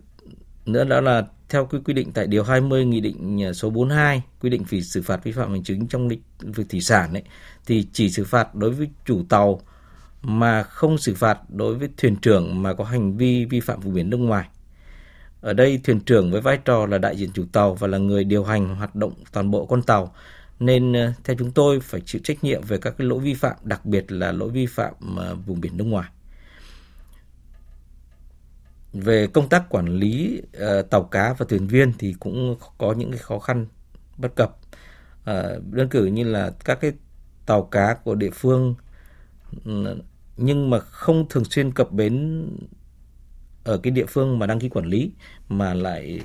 nữa đó là theo quy quy định tại điều 20 nghị định à, số 42 quy định phí xử phạt vi phạm hành chính trong lĩnh vực thủy sản ấy thì chỉ xử phạt đối với chủ tàu mà không xử phạt đối với thuyền trưởng mà có hành vi vi phạm vùng biển nước ngoài. Ở đây thuyền trưởng với vai trò là đại diện chủ tàu và là người điều hành hoạt động toàn bộ con tàu nên à, theo chúng tôi phải chịu trách nhiệm về các cái lỗi vi phạm, đặc biệt là lỗi vi phạm à, vùng biển nước ngoài về công tác quản lý uh, tàu cá và thuyền viên thì cũng có những cái khó khăn bất cập uh, đơn cử như là các cái tàu cá của địa phương ừ, nhưng mà không thường xuyên cập bến ở cái địa phương mà đăng ký quản lý mà lại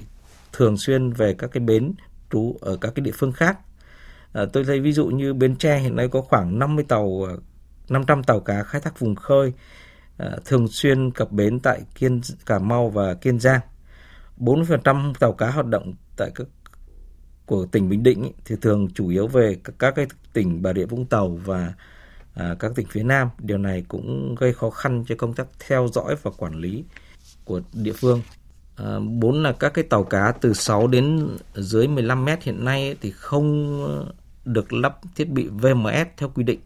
thường xuyên về các cái bến trú ở các cái địa phương khác. À, tôi thấy ví dụ như Bến Tre hiện nay có khoảng 50 tàu 500 tàu cá khai thác vùng khơi Ờ, thường xuyên cập bến tại Kiên Cà Mau và Kiên Giang. 40% tàu cá hoạt động tại các của tỉnh Bình Định thì thường chủ yếu về các, các cái tỉnh Bà Rịa Vũng Tàu và à, các tỉnh phía Nam. Điều này cũng gây khó khăn cho công tác theo dõi và quản lý của địa phương. À, bốn là các cái tàu cá từ 6 đến dưới 15 mét hiện nay thì không ờ, được lắp thiết bị VMS theo quy định.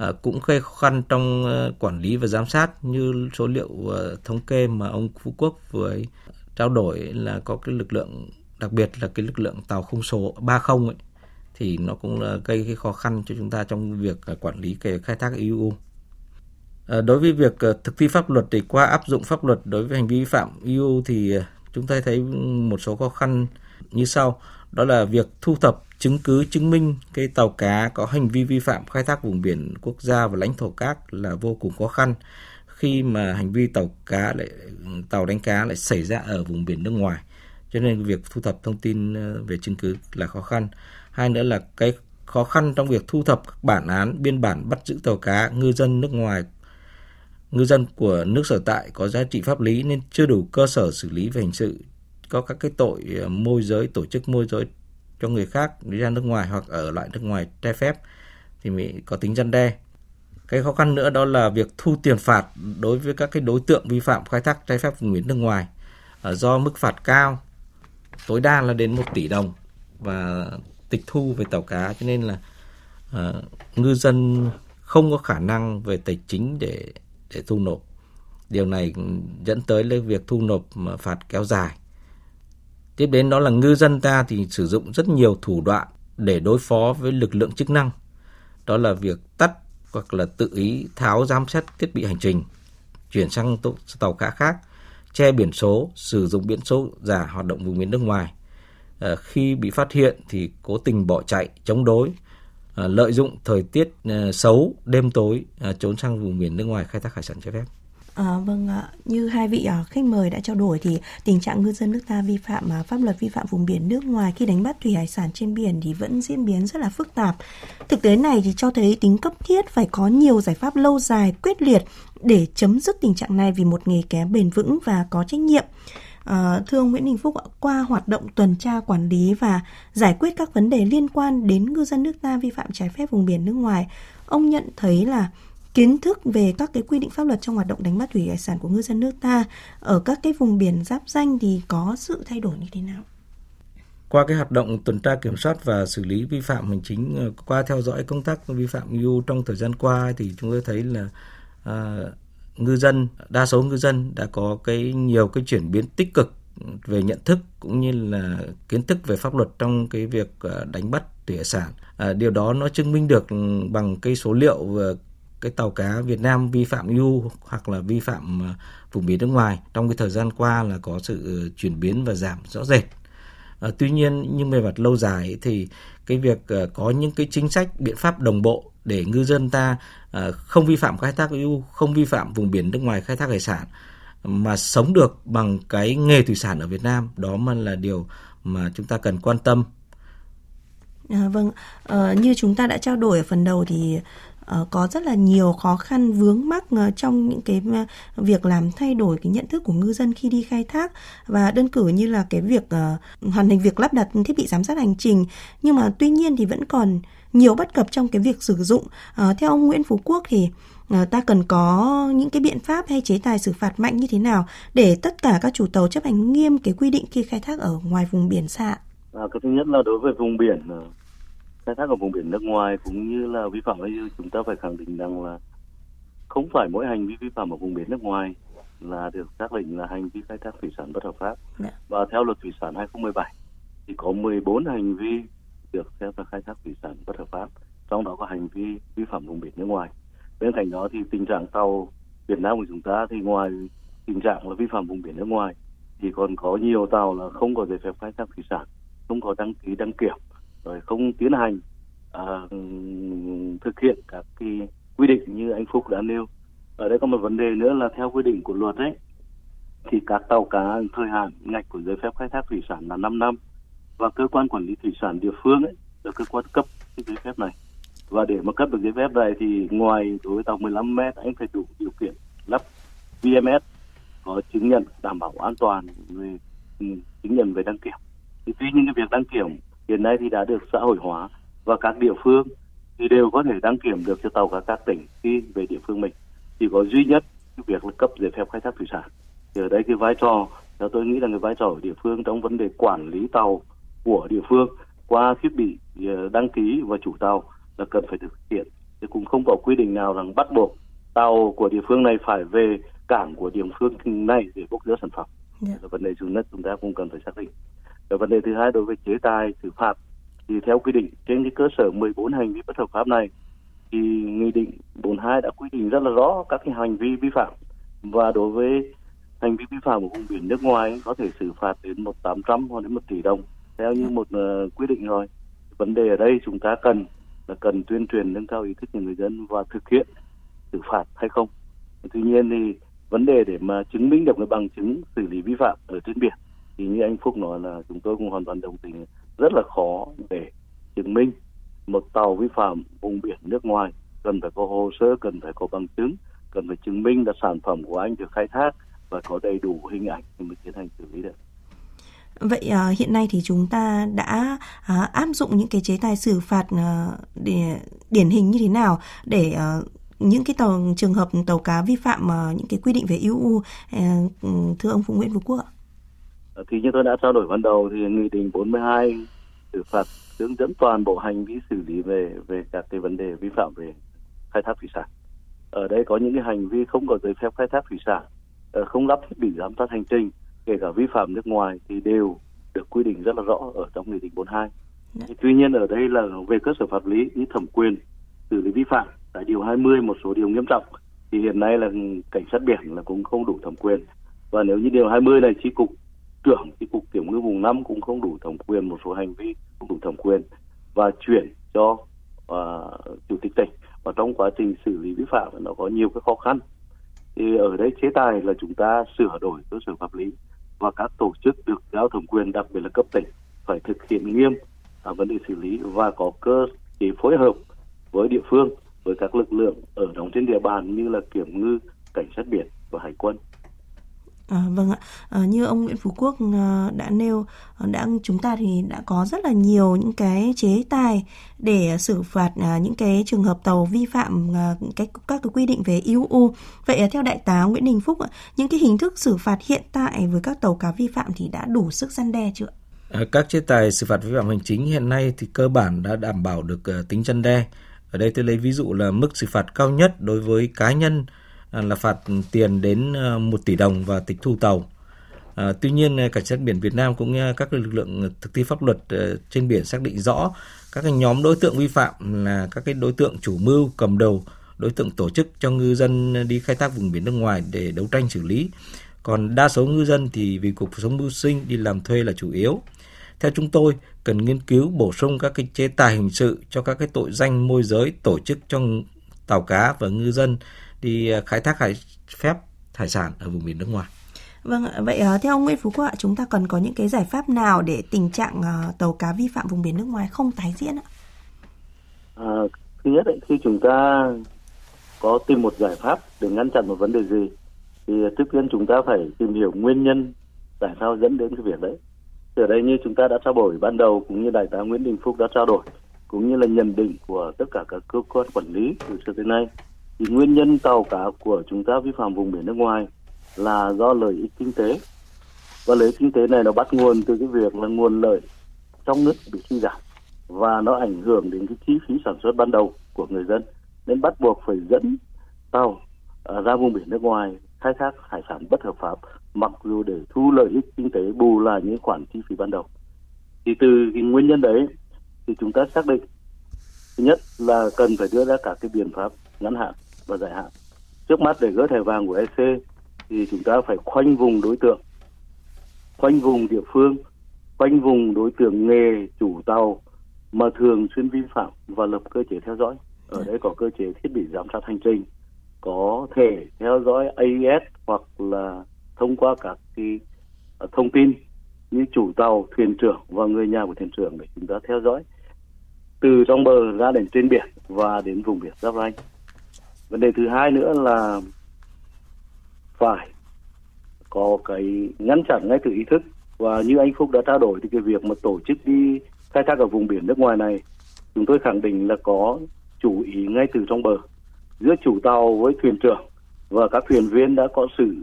Ờ, cũng gây khó khăn trong ờ, quản lý và giám sát như số liệu ờ, thống kê mà ông Phú Quốc vừa trao đổi là có cái lực lượng, đặc biệt là cái lực lượng tàu không số 30 ấy, thì nó cũng là gây cái khó khăn cho chúng ta trong việc quản lý cái khai thác IUU. Đối với việc thực thi pháp luật thì qua áp dụng pháp luật đối với hành vi vi phạm EU thì chúng ta thấy một số khó khăn như sau. Đó là việc thu thập, chứng cứ, chứng minh cái tàu cá có hành vi vi phạm khai thác vùng biển quốc gia và lãnh thổ các là vô cùng khó khăn khi mà hành vi tàu cá lại, tàu đánh cá lại xảy ra ở vùng biển nước ngoài. Cho nên việc thu thập thông tin ờ, về chứng cứ là khó khăn. Hai nữa là cái khó khăn trong việc thu thập các bản án, biên bản bắt giữ tàu cá, ngư dân nước ngoài, ngư dân của nước sở tại có giá trị pháp lý nên chưa đủ cơ sở xử lý về hình sự có các cái tội ờ, môi giới tổ chức môi giới cho người khác đi ra nước ngoài hoặc ở lại nước ngoài trái phép thì mới có tính răn đe cái khó khăn nữa đó là việc thu tiền phạt đối với các cái đối tượng vi phạm khai thác trái phép vùng biển nước ngoài ờ, do mức phạt cao tối đa là đến 1 tỷ đồng và tịch thu về tàu cá cho nên là uh, ngư dân không có khả năng về tài chính để để thu nộp. Điều này dẫn tới việc thu nộp mà phạt kéo dài. Tiếp đến đó là ngư dân ta thì sử dụng rất nhiều thủ đoạn để đối phó với lực lượng chức năng. Đó là việc tắt hoặc là tự ý tháo giám sát thiết bị hành trình, chuyển sang tàu cá khác, che biển số, sử dụng biển số giả hoạt động vùng biển nước ngoài. À, khi bị phát hiện thì cố tình bỏ chạy, chống đối, À, lợi dụng thời tiết à, xấu đêm tối à, trốn sang vùng biển nước ngoài khai thác hải sản trái phép. À, vâng ạ, như hai vị ờ, khách mời đã trao đổi thì tình trạng ngư dân nước ta vi phạm ờ, pháp luật vi phạm vùng biển nước ngoài khi đánh bắt thủy hải sản trên biển thì vẫn diễn biến rất là phức tạp. Thực tế này thì cho thấy tính cấp thiết phải có nhiều giải pháp lâu dài, quyết liệt để chấm dứt tình trạng này vì một nghề cá bền vững và có trách nhiệm. À, thưa ông Nguyễn Đình Phúc, qua hoạt động tuần tra quản lý và giải quyết các vấn đề liên quan đến ngư dân nước ta vi phạm trái phép vùng biển nước ngoài, ông nhận thấy là kiến thức về các cái quy định pháp luật trong hoạt động đánh bắt thủy hải sản của ngư dân nước ta ở các cái vùng biển giáp danh thì có sự thay đổi như thế nào? Qua cái hoạt động tuần tra kiểm soát và xử lý vi phạm hành chính ờ, qua theo dõi công tác vi phạm EU trong thời gian qua thì chúng tôi thấy là à, ngư dân đa số ngư dân đã có cái nhiều cái chuyển biến tích cực về nhận thức cũng như là kiến thức về pháp luật trong cái việc ờ, đánh bắt thủy hải sản. À, điều đó nó chứng minh được ừ, bằng cái số liệu cái tàu cá Việt Nam vi phạm EU hoặc là vi phạm ờ, vùng biển nước ngoài trong cái thời gian qua là có sự ờ, chuyển biến và giảm rõ rệt. À, tuy nhiên nhưng về mặt lâu dài thì cái việc uh, có những cái chính sách biện pháp đồng bộ để ngư dân ta uh, không vi phạm khai thác EU, không vi phạm vùng biển nước ngoài khai thác hải sản mà sống được bằng cái nghề thủy sản ở Việt Nam, đó mà là điều mà chúng ta cần quan tâm. À, vâng, à, như chúng ta đã trao đổi ở phần đầu thì Ờ, có rất là nhiều khó khăn vướng mắc ờ, trong những cái ờ, việc làm thay đổi cái nhận thức của ngư dân khi đi khai thác và đơn cử như là cái việc hoàn thành việc lắp đặt thiết bị giám sát hành trình nhưng mà tuy nhiên thì vẫn còn nhiều bất cập trong cái việc sử dụng theo ông Nguyễn Phú Quốc thì ta cần có những cái biện pháp hay chế tài xử phạt mạnh như thế nào để tất cả các chủ tàu chấp hành nghiêm cái quy định khi khai thác ở ngoài vùng biển xa? À, cái thứ nhất là đối với vùng biển khai thác ở vùng biển nước ngoài cũng như là vi phạm ấy chúng ta phải khẳng định rằng là không phải mỗi hành vi vi phạm ở vùng biển nước ngoài là được xác định là hành vi khai thác thủy sản bất hợp pháp. Dạ. Và theo luật thủy sản 2017 thì có 14 hành vi được phép là khai thác thủy sản bất hợp pháp, trong đó có hành vi vi phạm vùng biển nước ngoài. Bên cạnh đó thì tình trạng tàu Việt Nam của chúng ta thì ngoài tình trạng là vi phạm vùng biển nước ngoài thì còn có nhiều tàu là không có giấy phép khai thác thủy sản, không có đăng ký đăng kiểm rồi không tiến hành uh, thực hiện các cái quy định như anh Phúc đã nêu. Ở đây có một vấn đề nữa là theo quy định của luật ấy thì các tàu cá thời hạn ngạch của giấy phép khai thác thủy sản là 5 năm. Và cơ quan quản lý thủy sản địa phương ấy là cơ quan cấp cái giấy phép này. Và để mà cấp được giấy phép này thì ngoài đối với tàu 15 mét anh phải đủ điều kiện lắp VMS có chứng nhận đảm bảo an toàn về ừ, chứng nhận về đăng kiểm. Thì tuy nhiên cái việc đăng kiểm hiện nay thì đã được xã hội hóa và các địa phương thì đều có thể đăng kiểm được cho tàu cá các tỉnh khi về địa phương mình. Chỉ có duy nhất cái việc là cấp giấy phép khai thác thủy sản. Thì ở đây cái vai trò theo tôi nghĩ là cái vai trò của địa phương trong vấn đề quản lý tàu của địa phương qua thiết bị ờ, đăng ký và chủ tàu là cần phải thực hiện. Chứ cũng không có quy định nào rằng bắt buộc tàu của địa phương này phải về cảng của địa phương này để bốc rỡ sản phẩm. Dạ. là vấn đề thứ nhất chúng ta cũng cần phải xác định và vấn đề thứ hai đối với chế tài, xử phạt thì theo quy định trên cái cơ sở 14 hành vi bất hợp pháp này, thì nghị định 42 đã quy định rất là rõ các cái hành vi vi phạm. Và đối với hành vi vi phạm của vùng biển nước ngoài, có thể xử phạt đến một tám trăm hoặc đến một tỷ đồng, theo như một quyết quy định rồi. Vấn đề ở đây chúng ta cần là cần tuyên truyền, nâng cao ý thức của người dân và thực hiện xử phạt hay không. Tuy nhiên thì vấn đề để mà chứng minh được cái bằng chứng xử lý vi phạm ở trên biển thì như anh Phúc nói là chúng tôi cũng hoàn toàn đồng tình rất là khó để chứng minh một tàu vi phạm vùng biển nước ngoài cần phải có hồ sơ cần phải có bằng chứng cần phải chứng minh là sản phẩm của anh được khai thác và có đầy đủ hình ảnh thì mới tiến hành xử lý được Vậy uh, hiện nay thì chúng ta đã uh, áp dụng những cái chế tài xử phạt uh, để điển hình như thế nào để uh, những cái tàu trường hợp tàu cá vi phạm uh, những cái quy định về EU uh, ừ, thưa ông Phùng Nguyễn Vũ Quốc ạ? Ờ, thì như tôi đã trao đổi ban đầu thì nghị định 42 xử phạt hướng dẫn toàn bộ hành vi xử lý về về các cái vấn đề vi phạm về khai thác thủy sản. Ở đây có những cái hành vi không có giấy phép khai thác thủy sản, ờ, không lắp thiết bị giám sát hành trình, kể cả vi phạm nước ngoài thì đều được quy định rất là rõ ở trong nghị định 42. Dạ. Thì Tuy nhiên ở đây là về cơ sở pháp lý như thẩm quyền xử lý vi phạm tại điều 20 một số điều nghiêm trọng thì hiện nay là cảnh sát biển là cũng không đủ thẩm quyền và nếu như điều 20 này chi cục trưởng thì cục kiểm ngư vùng 5 cũng không đủ thẩm quyền một số hành vi không đủ thẩm quyền và chuyển cho uh, chủ tịch tỉnh. Và trong quá trình xử lý vi phạm nó có nhiều cái khó khăn. Thì ở đây chế tài là chúng ta sửa đổi cơ sở pháp lý và các tổ chức được giao thẩm quyền đặc biệt là cấp tỉnh phải thực hiện nghiêm à, vấn đề xử lý và có cơ chế phối hợp với địa phương với các lực lượng ở đóng trên địa bàn như là kiểm ngư cảnh sát biển và hải quân. À, vâng ạ, à, như ông Nguyễn Phú Quốc à, đã nêu, đã chúng ta thì đã có rất là nhiều những cái chế tài để xử phạt à, những cái trường hợp tàu vi phạm à, cái các cái quy định về IUU. Vậy à, theo đại tá Nguyễn Đình Phúc, ạ, những cái hình thức xử phạt hiện tại với các tàu cá vi phạm thì đã đủ sức gian đe chưa? À, Các chế tài xử phạt vi phạm hành chính hiện nay thì cơ bản đã đảm bảo được uh, tính gian đe. Ở đây tôi lấy ví dụ là mức xử phạt cao nhất đối với cá nhân À, là phạt tiền đến ờ, 1 tỷ đồng và tịch thu tàu. À, tuy nhiên ờ, cảnh sát biển Việt Nam cũng như các lực lượng thực thi pháp luật ờ, trên biển xác định rõ các cái nhóm đối tượng vi phạm là các cái đối tượng chủ mưu cầm đầu đối tượng tổ chức cho ngư dân đi khai thác vùng biển nước ngoài để đấu tranh xử lý còn đa số ngư dân thì vì cuộc sống mưu sinh đi làm thuê là chủ yếu theo chúng tôi cần nghiên cứu bổ sung các cái chế tài hình sự cho các cái tội danh môi giới tổ chức cho tàu cá và ngư dân đi ờ, khai thác hải phép hải sản ở vùng biển nước ngoài Vâng ạ, vậy à, theo ông Nguyễn Phú Quốc ạ, chúng ta cần có những cái giải pháp nào để tình trạng à, tàu cá vi phạm vùng biển nước ngoài không tái diễn ạ? À, thứ nhất ấy, khi chúng ta có tìm một giải pháp để ngăn chặn một vấn đề gì thì trước tiên chúng ta phải tìm hiểu nguyên nhân tại sao dẫn đến cái việc đấy. Thì ở đây như chúng ta đã trao đổi ban đầu cũng như đại tá Nguyễn Đình Phúc đã trao đổi cũng như là nhận định của tất cả các cơ quan quản lý từ xưa tới nay thì nguyên nhân tàu cá của chúng ta vi phạm vùng biển nước ngoài là do lợi ích kinh tế. Và lợi ích kinh tế này nó bắt nguồn từ cái việc là nguồn lợi trong nước bị suy giảm và nó ảnh hưởng đến cái chi phí sản xuất ban đầu của người dân. Nên bắt buộc phải dẫn tàu à, ra vùng biển nước ngoài khai thác hải sản bất hợp pháp, mặc dù để thu lợi ích kinh tế bù lại những khoản chi phí ban đầu. Thì từ cái nguyên nhân đấy thì chúng ta xác định, thứ nhất là cần phải đưa ra các cái biện pháp ngắn hạn và dài hạn. Trước mắt để gỡ thẻ vàng của EC thì chúng ta phải khoanh vùng đối tượng khoanh vùng địa phương khoanh vùng đối tượng nghề chủ tàu mà thường xuyên vi phạm và lập cơ chế theo dõi. Ở đây có cơ chế thiết bị giám sát hành trình có thể theo dõi AIS hoặc là thông qua các cái ờ, thông tin như chủ tàu thuyền trưởng và người nhà của thuyền trưởng để chúng ta theo dõi. Từ trong bờ ra đến trên biển và đến vùng biển giáp ranh vấn đề thứ hai nữa là phải có cái ngăn chặn ngay từ ý thức và như anh Phúc đã trao đổi thì cái việc mà tổ chức đi khai thác ở vùng biển nước ngoài này, chúng tôi khẳng định là có chủ ý ngay từ trong bờ, giữa chủ tàu với thuyền trưởng và các thuyền viên đã có sự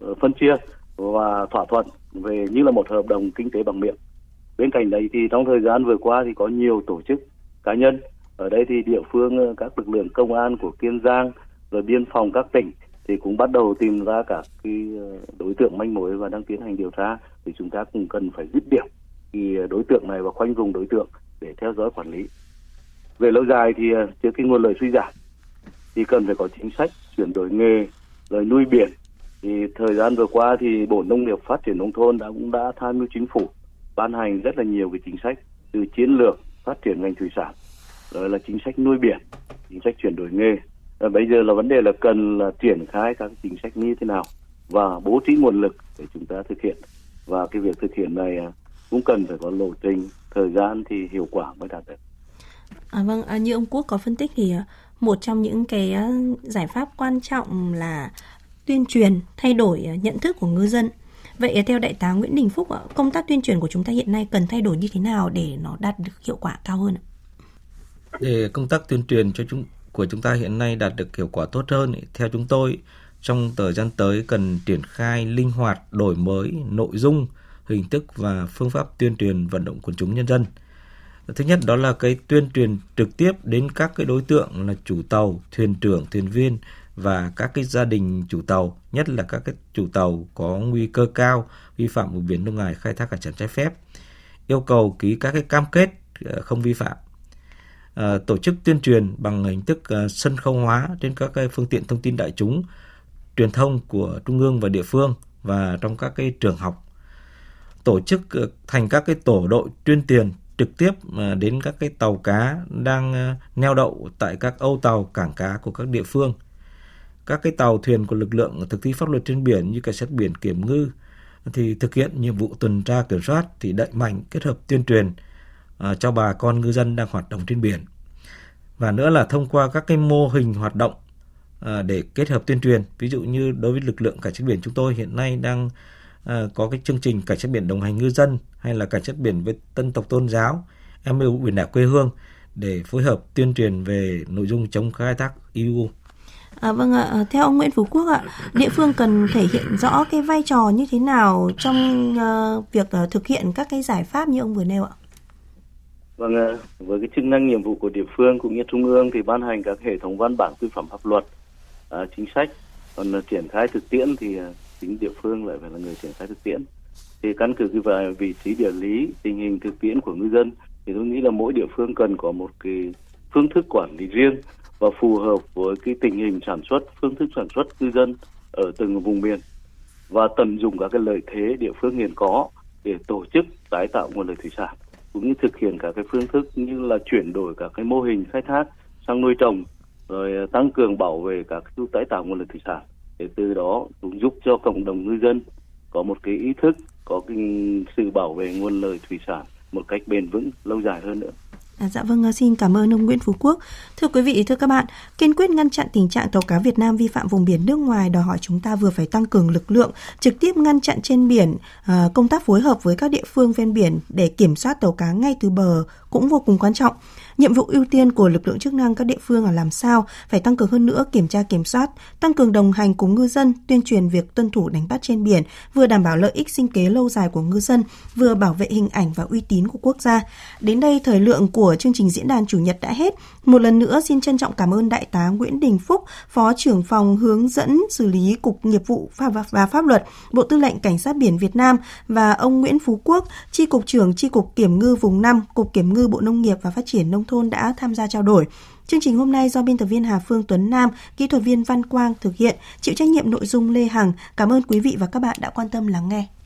ờ, phân chia và thỏa thuận về như là một hợp đồng kinh tế bằng miệng. Bên cạnh đấy thì trong thời gian vừa qua thì có nhiều tổ chức cá nhân ở đây thì địa phương ờ, các lực lượng công an của Kiên Giang rồi biên phòng các tỉnh thì cũng bắt đầu tìm ra các cái ờ, đối tượng manh mối và đang tiến hành điều tra. Thì chúng ta cũng cần phải dứt điểm thì ờ, đối tượng này và khoanh vùng đối tượng để theo dõi quản lý. Về lâu dài thì trước khi nguồn lợi suy giảm thì cần phải có chính sách chuyển đổi nghề, rồi nuôi biển. Thì thời gian vừa qua thì bộ nông nghiệp phát triển nông thôn đã, cũng đã tham mưu chính phủ ban hành rất là nhiều cái chính sách từ chiến lược phát triển ngành thủy sản rồi là chính sách nuôi biển chính sách chuyển đổi nghề và bây giờ là vấn đề là cần là triển khai các chính sách như thế nào và bố trí nguồn lực để chúng ta thực hiện và cái việc thực hiện này à, cũng cần phải có lộ trình thời gian thì hiệu quả mới đạt được. À, vâng, à, như ông Quốc có phân tích thì à, một trong những cái à, giải pháp quan trọng là tuyên truyền thay đổi nhận thức của ngư dân. Vậy theo đại tá Nguyễn Đình Phúc, công tác tuyên truyền của chúng ta hiện nay cần thay đổi như thế nào để nó đạt được hiệu quả cao hơn ạ? Để công tác tuyên truyền cho chúng của chúng ta hiện nay đạt được hiệu quả tốt hơn, theo chúng tôi, trong thời gian tới cần triển khai linh hoạt, đổi mới nội dung, hình thức và phương pháp tuyên truyền vận động quần chúng nhân dân. Thứ nhất đó là cái tuyên truyền trực tiếp đến các cái đối tượng là chủ tàu, thuyền trưởng, thuyền viên và các cái gia đình chủ tàu, nhất là các cái chủ tàu có nguy cơ cao vi phạm vùng biển nước ngoài khai thác hải sản trái phép. Yêu cầu ký các cái cam kết ờ, không vi phạm uh, tổ chức tuyên truyền bằng hình thức uh, sân khấu hóa trên các cái phương tiện thông tin đại chúng, truyền thông của trung ương và địa phương và trong các cái trường học. Tổ chức uh, thành các cái tổ đội tuyên truyền trực tiếp đến các cái tàu cá đang neo đậu tại các âu tàu cảng cá của các địa phương. Các cái tàu thuyền của lực lượng thực thi pháp luật trên biển như cảnh sát biển kiểm ngư thì thực hiện nhiệm vụ tuần tra kiểm soát thì đẩy mạnh kết hợp tuyên truyền uh, À, cho bà con ngư dân đang hoạt động trên biển. Và nữa là thông qua các cái mô hình hoạt động à, để kết hợp tuyên truyền. Ví dụ như đối với lực lượng cảnh sát biển chúng tôi hiện nay đang à, có cái chương trình cảnh sát biển đồng hành ngư dân hay là cảnh sát biển với tân tộc tôn giáo, em yêu biển đảo quê hương để phối hợp tuyên truyền về nội dung chống khai thác IUU. À, vâng ạ, ờ, theo ông Nguyễn Phú Quốc ạ, địa phương cần thể hiện rõ cái vai trò như thế nào trong uh, việc uh, thực hiện các cái giải pháp như ông vừa nêu ạ? Vâng, với cái chức năng nhiệm vụ của địa phương cũng như trung ương thì ban hành các hệ thống văn bản quy phạm pháp luật, à, chính sách. Còn à, triển khai thực tiễn thì à, chính địa phương lại phải là người triển khai thực tiễn. Thì căn cứ vào vị trí địa lý, tình hình thực tiễn của ngư dân thì tôi nghĩ là mỗi địa phương cần có một cái phương thức quản lý riêng và phù hợp với cái tình hình sản xuất, phương thức sản xuất ngư dân ở từng vùng miền và tận dụng các cái lợi thế địa phương hiện có để tổ chức tái tạo nguồn lợi thủy sản cũng như thực hiện các cái phương thức như là chuyển đổi các cái mô hình khai thác sang nuôi trồng, rồi ờ, tăng cường bảo vệ các khu tái tạo nguồn lợi thủy sản để từ đó cũng giúp cho cộng đồng ngư dân có một cái ý thức, có cái sự bảo vệ nguồn lợi thủy sản một cách bền vững lâu dài hơn nữa. À, dạ vâng, ờ, xin cảm ơn ông Nguyễn Phú Quốc. Thưa quý vị, thưa các bạn, kiên quyết ngăn chặn tình trạng tàu cá Việt Nam vi phạm vùng biển nước ngoài đòi hỏi chúng ta vừa phải tăng cường lực lượng trực tiếp ngăn chặn trên biển, à, công tác phối hợp với các địa phương ven biển để kiểm soát tàu cá ngay từ bờ cũng vô cùng quan trọng. Nhiệm vụ ưu tiên của lực lượng chức năng các địa phương là làm sao phải tăng cường hơn nữa kiểm tra kiểm soát, tăng cường đồng hành cùng ngư dân, tuyên truyền việc tuân thủ đánh bắt trên biển, vừa đảm bảo lợi ích sinh kế lâu dài của ngư dân, vừa bảo vệ hình ảnh và uy tín của quốc gia. Đến đây thời lượng của chương trình diễn đàn chủ nhật đã hết. Một lần nữa xin trân trọng cảm ơn đại tá Nguyễn Đình Phúc, Phó trưởng phòng hướng dẫn xử lý cục nghiệp vụ và pháp luật, Bộ Tư lệnh Cảnh sát biển Việt Nam và ông Nguyễn Phú Quốc, Chi cục trưởng Chi cục kiểm ngư vùng 5, Cục Kiểm ngư Bộ Nông nghiệp và Phát triển nông thôn đã tham gia trao đổi. Chương trình hôm nay do biên tập viên Hà Phương Tuấn Nam, kỹ thuật viên Văn Quang thực hiện, chịu trách nhiệm nội dung Lê Hằng. Cảm ơn quý vị và các bạn đã quan tâm lắng nghe.